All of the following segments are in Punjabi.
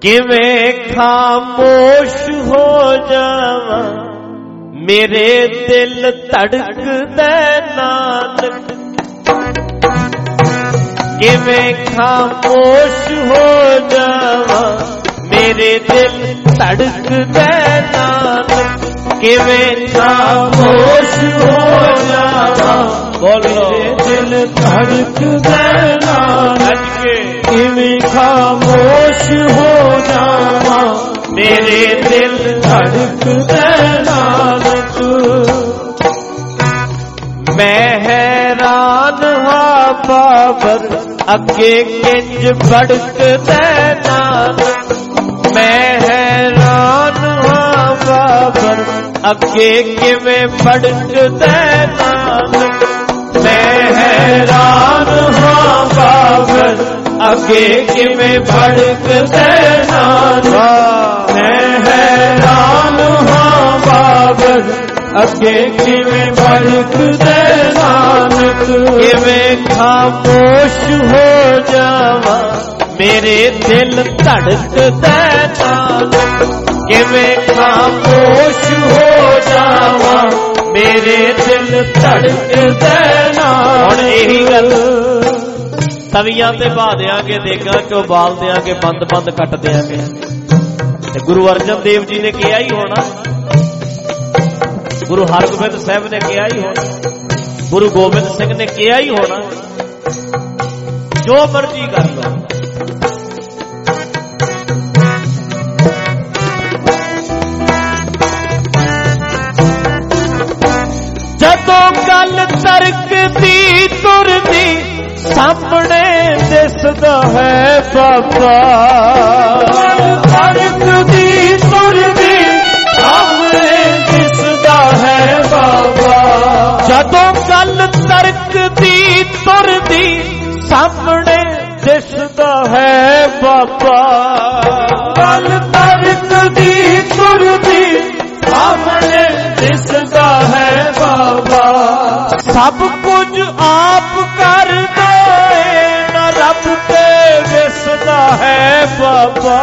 ਕਿਵੇਂ ਖਾਮੋਸ਼ ਹੋ ਜਾਵਾਂ? ਮੇਰੇ ਦਿਲ ਧੜਕਦਾ ਨਾਨਕ। ਕਿਵੇਂ ਖਾਮੋਸ਼ ਹੋ ਜਾਵਾਂ? ਮੇਰੇ ਦਿਲ ਧੜਕਦਾ ਨਾਨਕ। ਕਿਵੇਂ ਖਾਮੋਸ਼ ਹੋ ਜਾਵਾਂ? ਬੋਲੋ ਦਿਲ ਧੜਕਦਾ ਨਾਨਕ ਅੱਜ ਕੇ ਕਿਵੇਂ ਖਾਮੋਸ਼ ਹੋ ਜਾਵਾਂ ਮੇਰੇ ਦਿਲ ਧੜਕਦਾ ਨਾਨਕ ਮੈਂ ਹੈਰਾਨ ਹਾਂ ਬਾਬਰ ਅੱਗੇ ਕਿੰਜ ਭੜਕਦਾ ਨਾਨਕ ਮੈਂ ਹੈਰਾਨ ਹਾਂ ਬਾਬਰ ਅੱਗੇ ਕਿਵੇਂ ਭੜਕਦਾ ਨਾਨਕ ਮੈਂ ਹੈਰਾਨ ਹਾਂ ਬਾਬਰ ਅੱਗੇ ਕਿਵੇਂ ਭੜਕਦਾ ਨਾਨਕ? ਮੈਂ ਹੈਰਾਨ ਹਾਂ ਬਾਬਰ ਅੱਗੇ ਕਿਵੇਂ ਭੜਕਦਾ ਨਾਨਕ? ਕਿਵੇਂ ਖਾਮੋਸ਼ ਹੋ ਜਾਵਾਂ? ਮੇਰੇ ਦਿਲ ਧੜਕਦਾ ਨਾਨਕ। ਕਿਵੇਂ ਖਾਮੋਸ਼ ਹੋ ਜਾਵਾਂ? ਮੇਰੇ ਦਿਲ ਧੜਕਦਾ ਨਾਨਕ ਹੁਣ ਇਹੀ ਗੱਲ। ਤਵੀਆਂ ਤੇ ਬਾ ਦਿਆਂਗੇ, ਦੇਗਾਂ ਚੋਂ ਬਾਲ ਦਿਆਂਗੇ, ਬੰਦ ਬੰਦ ਕੱਟ ਦਿਆਂਗੇ। ਤੇ ਗੁਰੂ ਅਰਜਨ ਦੇਵ ਜੀ ਨੇ ਕਿਹਾ ਹੀ ਹੋਣਾ। ਗੁਰੂ ਹਰਗੋਬਿੰਦ ਸਾਹਿਬ ਨੇ ਕਿਹਾ ਹੀ ਹੋਣਾ। ਗੁਰੂ ਗੋਬਿੰਦ ਸਿੰਘ ਨੇ ਕਿਹਾ ਹੀ ਹੋਣਾ। ਜੋ ਮਰਜ਼ੀ ਕਰ ਲਓ। ਤਰਕਦੀ ਤੁਰਦੀ ਸਾਹਮਣੇ ਦਿਸਦਾ ਹੈ ਬਾਬਾ। ਧੜਕਦੀ ਤੁਰਦੀ ਸਾਹਮਣੇ ਦਿਸਦਾ ਹੈ ਬਾਬਾ। ਜਦੋਂ ਗੱਲ ਤਰਕਦੀ ਤੁਰਦੀ ਸਾਹਮਣੇ ਸਭ ਕੁਝ ਆਪ ਕਰਦਾ ਏ ਨਾ ਰੱਬ ਤੇ ਵਿਸਦਾ ਹੈ ਬਾਬਾ।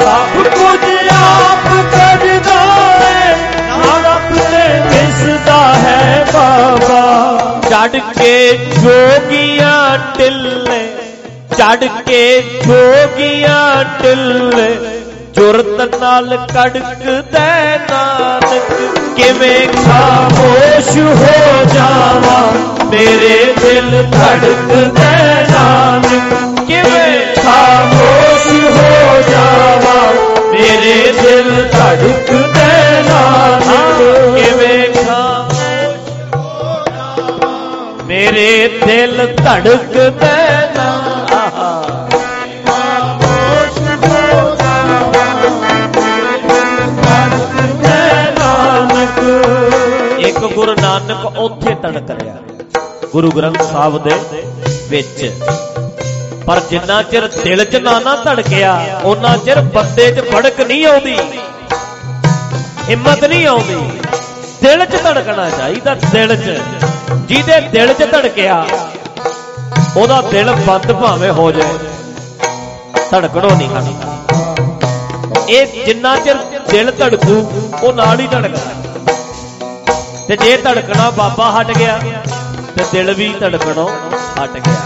ਸਭ ਕੁਝ ਆਪ ਕਰਦਾ ਹੈ ਨਾ ਰੱਬ ਤੇ ਦਿਸਦਾ ਹੈ ਬਾਬਾ। ਚੜ ਕੇ ਜੋਗੀਆਂ ਟਿੱਲੇ ਚੜ ਕੇ ਜੋਗੀਆਂ ਟਿੱਲੇ ਜੁਰਤ ਨਾਲ ਕੜਕਦਾ ਨਾਨਕ, ਕਿਵੇਂ ਖਾਮੋਸ਼ ਹੋ ਜਾਵਾਂ? ਮੇਰੇ ਦਿਲ ਧੜਕਦਾ ਨਾਨਕ, ਕਿਵੇਂ ਖਾਮੋਸ਼ ਹੋ ਜਾਵਾਂ? ਮੇਰੇ ਦਿਲ ਧੜਕਦਾ ਨਾਨਕ, ਕਿਵੇਂ ਖਾਮੋਸ਼ ਮੇਰੇ ਦਿਲ ਧੜਕਦਾ ਉੱਥੇ ਤੜਕ ਰਿਹਾ। ਗੁਰੂ ਗ੍ਰੰਥ ਸਾਹਿਬ ਦੇ ਵਿੱਚ। ਪਰ ਜਿੰਨਾ ਚਿਰ ਦਿਲ 'ਚ ਨਾ ਨਾ ਧੜਕਿਆ ਉਹਨਾਂ ਚਿਰ ਬੰਦੇ 'ਚ ਫੜਕ ਨਹੀਂ ਆਉਂਦੀ। ਹਿੰਮਤ ਨਹੀਂ ਆਉਂਦੀ। ਦਿਲ 'ਚ ਧੜਕਣਾ ਚਾਹੀਦਾ, ਦਿਲ 'ਚ। ਜਿਹਦੇ ਦਿਲ 'ਚ ਧੜਕਿਆ, ਉਹਦਾ ਦਿਲ ਬੰਦ ਭਾਵੇਂ ਹੋ ਜਾਏ। ਧੜਕਣੋਂ ਨਹੀਂ ਹਟਦਾ। ਇਹ ਜਿੰਨਾ ਚਿਰ ਦਿਲ ਧੜਕੂ, ਉਹ ਨਾਲ ਹੀ ਧੜਕਦਾ। ਤੇ ਜੇ ਧੜਕਣਾ ਬਾਬਾ ਹਟ ਗਿਆ, ਤੇ ਦਿਲ ਵੀ ਧੜਕਣੋਂ ਹਟ ਗਿਆ।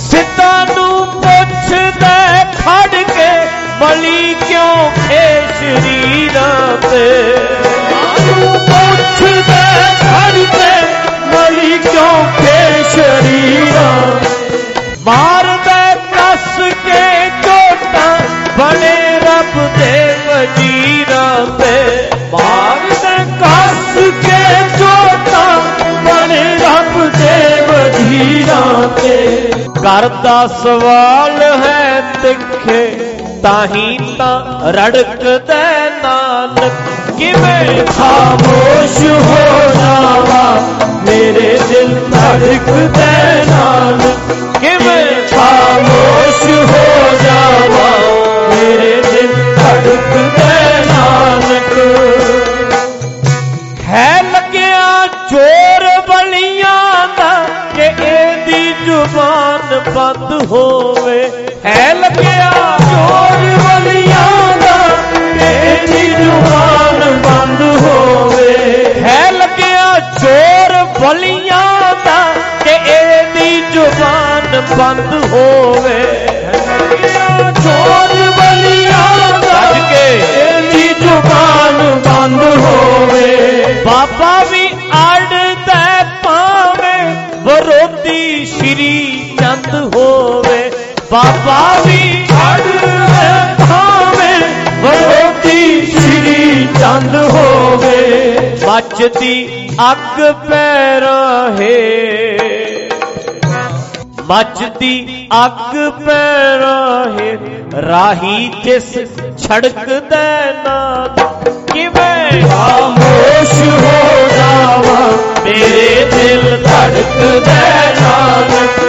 ਸਿੱਧਾ ਨੂੰ ਪੁੱਛਦਾ ਖੜ ਕੇ ਬਲੀ ਕਿਉਂ ਵਜੀਰਾਂ ਤੇ ਕਰਦਾ ਸਵਾਲ ਹੈ ਤਿੱਖੇ, ਤਾਹੀ ਤਾਂ ਰੜਕਦਾ ਨਾਨਕ। ਕਿਵੇਂ ਖਾਮੋਸ਼ ਹੋ ਜਾਵਾ ਮੇਰੇ ਦਿਲ ਧੜਕਦਾ ਨਾਨਕ। ਕਿਵੇਂ ਖਾਮੋਸ਼ ਹੋ ਜਾਵਾ ਮੇਰੇ ਦਿਲ ਧੜਕਦਾ ਨਾਨਕ। ਹੈ ਲੱਗਿਆ ਚੋਰ ਬਲੀਆਂ ਦਾ ਕਿ ਇਹਦੀ ਜ਼ੁਬਾਨ ਬੰਦ ਹੋਵੇ। ਹੈ ਲੱਗਿਆ ਚੋਰ ਵਲੀਆਂ ਦਾ ਤੇਰੀ ਜ਼ੁਬਾਨ ਬੰਦ ਹੋਵੇ। ਹੈ ਲੱਗਿਆ ਚੋਰ ਬਲੀਆਂ ਦਾ, ਕਿ ਇਹਦੀ ਜ਼ੁਬਾਨ ਬੰਦ ਹੋਵੇ। ਚੰਦ ਹੋਵੇ। ਬਾਬਾ ਵੀ ਅੜ ਭਾਵੇਂ ਵਿਰੋਧੀ ਸ਼੍ਰੀ ਚੰਦ ਹੋਵੇ। ਮੱਚਦੀ ਅੱਗ ਪੈ ਰਹੇ ਮੱਚਦੀ ਅੱਗ ਪੈ ਰਹੇ ਰਾਹੀ ਜਿਸ ਛੜਕਦਾ ਨਾ ਕਿਵੇਂ ਖਾਮੋਸ਼ ਹੋ ਜਾਵਾ। ਮੇਰੇ ਦਿਲ ਧੜਕਦਾ ਨਾਨਕ।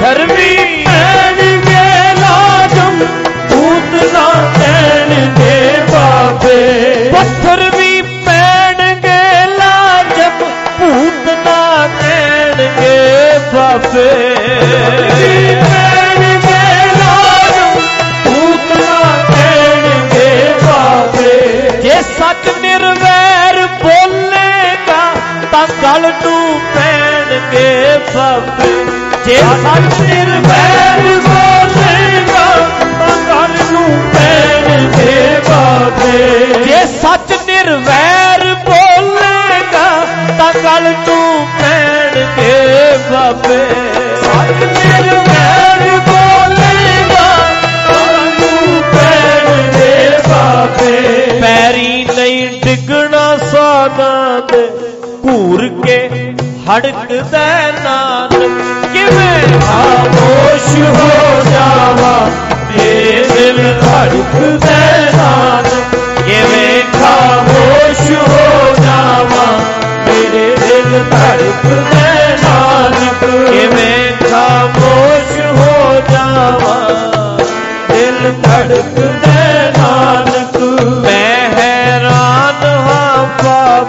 ਪੱਥਰ ਵੀ ਕਹਿਣਗੇ ਲਾਜਮ ਭੂਤ ਨਾ ਕਹਿਣਗੇ ਬਾਬੇ ਪੱਥਰ ਵੀ ਪੈਣਗੇ ਲਾਜਮ ਭੂਤ ਨਾ ਕਹਿਣਗੇ ਬਾਬੇ ਕਹਿਣਗੇ ਲਾਜਮ ਭੂਤ ਨਾ ਕਹਿਣਗੇ ਬਾਬੇ ਜੇ ਸੱਚ ਨਿਰਵੈਰ ਬੋਲੇਗਾ ਤਾਂ ਗੱਲ ਨੂੰ ਪੈਣਗੇ ਬਾਬੇ ਜੇ ਸੱਚ ਨਿਰਵੈਰ ਵੈਰ ਬੋਲੇਗਾ ਤਾਂ ਗੱਲ ਨੂੰ ਪੈਣਗੇ ਬਾਬੇ ਜੇ ਸੱਚ ਨਿਰਵੈਰ ਬੋਲੇਗਾ, ਤਾਂ ਗੱਲ ਨੂੰ ਪੈਣਗੇ ਬਾਬੇ ਮੇਰੇ ਵੈਰ ਬੋਲੇਗਾ, ਤਾਂ ਨੂੰ ਪੈਣਗੇ ਬਾਬੇ ਪੈਰੀ ਨਹੀਂ ਡਿੱਗਣਾ ਸਾਨਾ ਦੇ ਘੂਰ ਕੇ ਹੜਕਦਾ ਨਾਨਕ, ਕਿਵੇਂ ਖਾਮੋਸ਼ ਹੋ ਜਾਵਾ? ਮੇਰੇ ਦਿਲ ਧੜਕਦਾ ਨਾਨਕ, ਕਿਵੇਂ ਖਾਮੋਸ਼ ਹੋ ਜਾਵਾ? ਮੇਰੇ ਦਿਲ ਧੜਕਦਾ ਨਾਨਕ, ਕਿਵੇਂ ਖਾਮੋਸ਼ ਹੋ ਜਾਵਾਂ? ਦਿਲ ਧੜਕਦਾ ਨਾਨਕ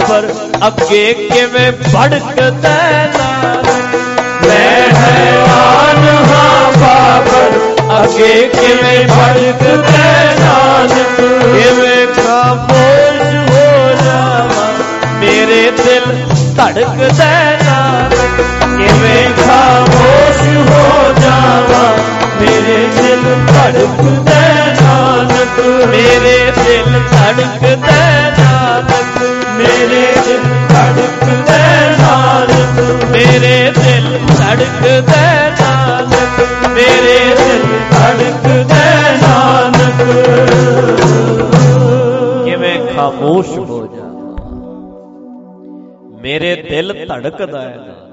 ਬਾਬਰ ਅੱਗੇ ਕਿਵੇਂ ਭੜਕਦਾ ਨਾਨਕ ਮੈਂ ਹੈਰਾਨ ਹਾਂ ਬਾਬਰ ਅੱਗੇ ਕਿਵੇਂ ਭੜਕਦਾ ਨਾਨਕ ਕਿਵੇਂ ਖਾਮੋਸ਼ ਹੋ ਜਾਵਾਂ ਮੇਰੇ ਦਿਲ ਧੜਕਦਾ ਨਾਨਕ ਕਿਵੇਂ ਖਾਮੋਸ਼ ਹੋ ਜਾਵਾ ਮੇਰੇ ਦਿਲ ਧੜਕਦਾ ਨਾਨਕ ਮੇਰੇ ਦਿਲ ਧੜਕਦਾ ਨਾਨਕ ਮੇਰੇ ਦਿਲ ਧੜਕਦਾ ਨਾਨਕ, ਮੇਰੇ ਦਿਲ ਧੜਕਦਾ ਨਾਨਕ। ਕਿਵੇਂ ਖਾਮੋਸ਼ ਹੋ ਜਾ। ਮੇਰੇ ਦਿਲ ਧੜਕਦਾ ਹੈ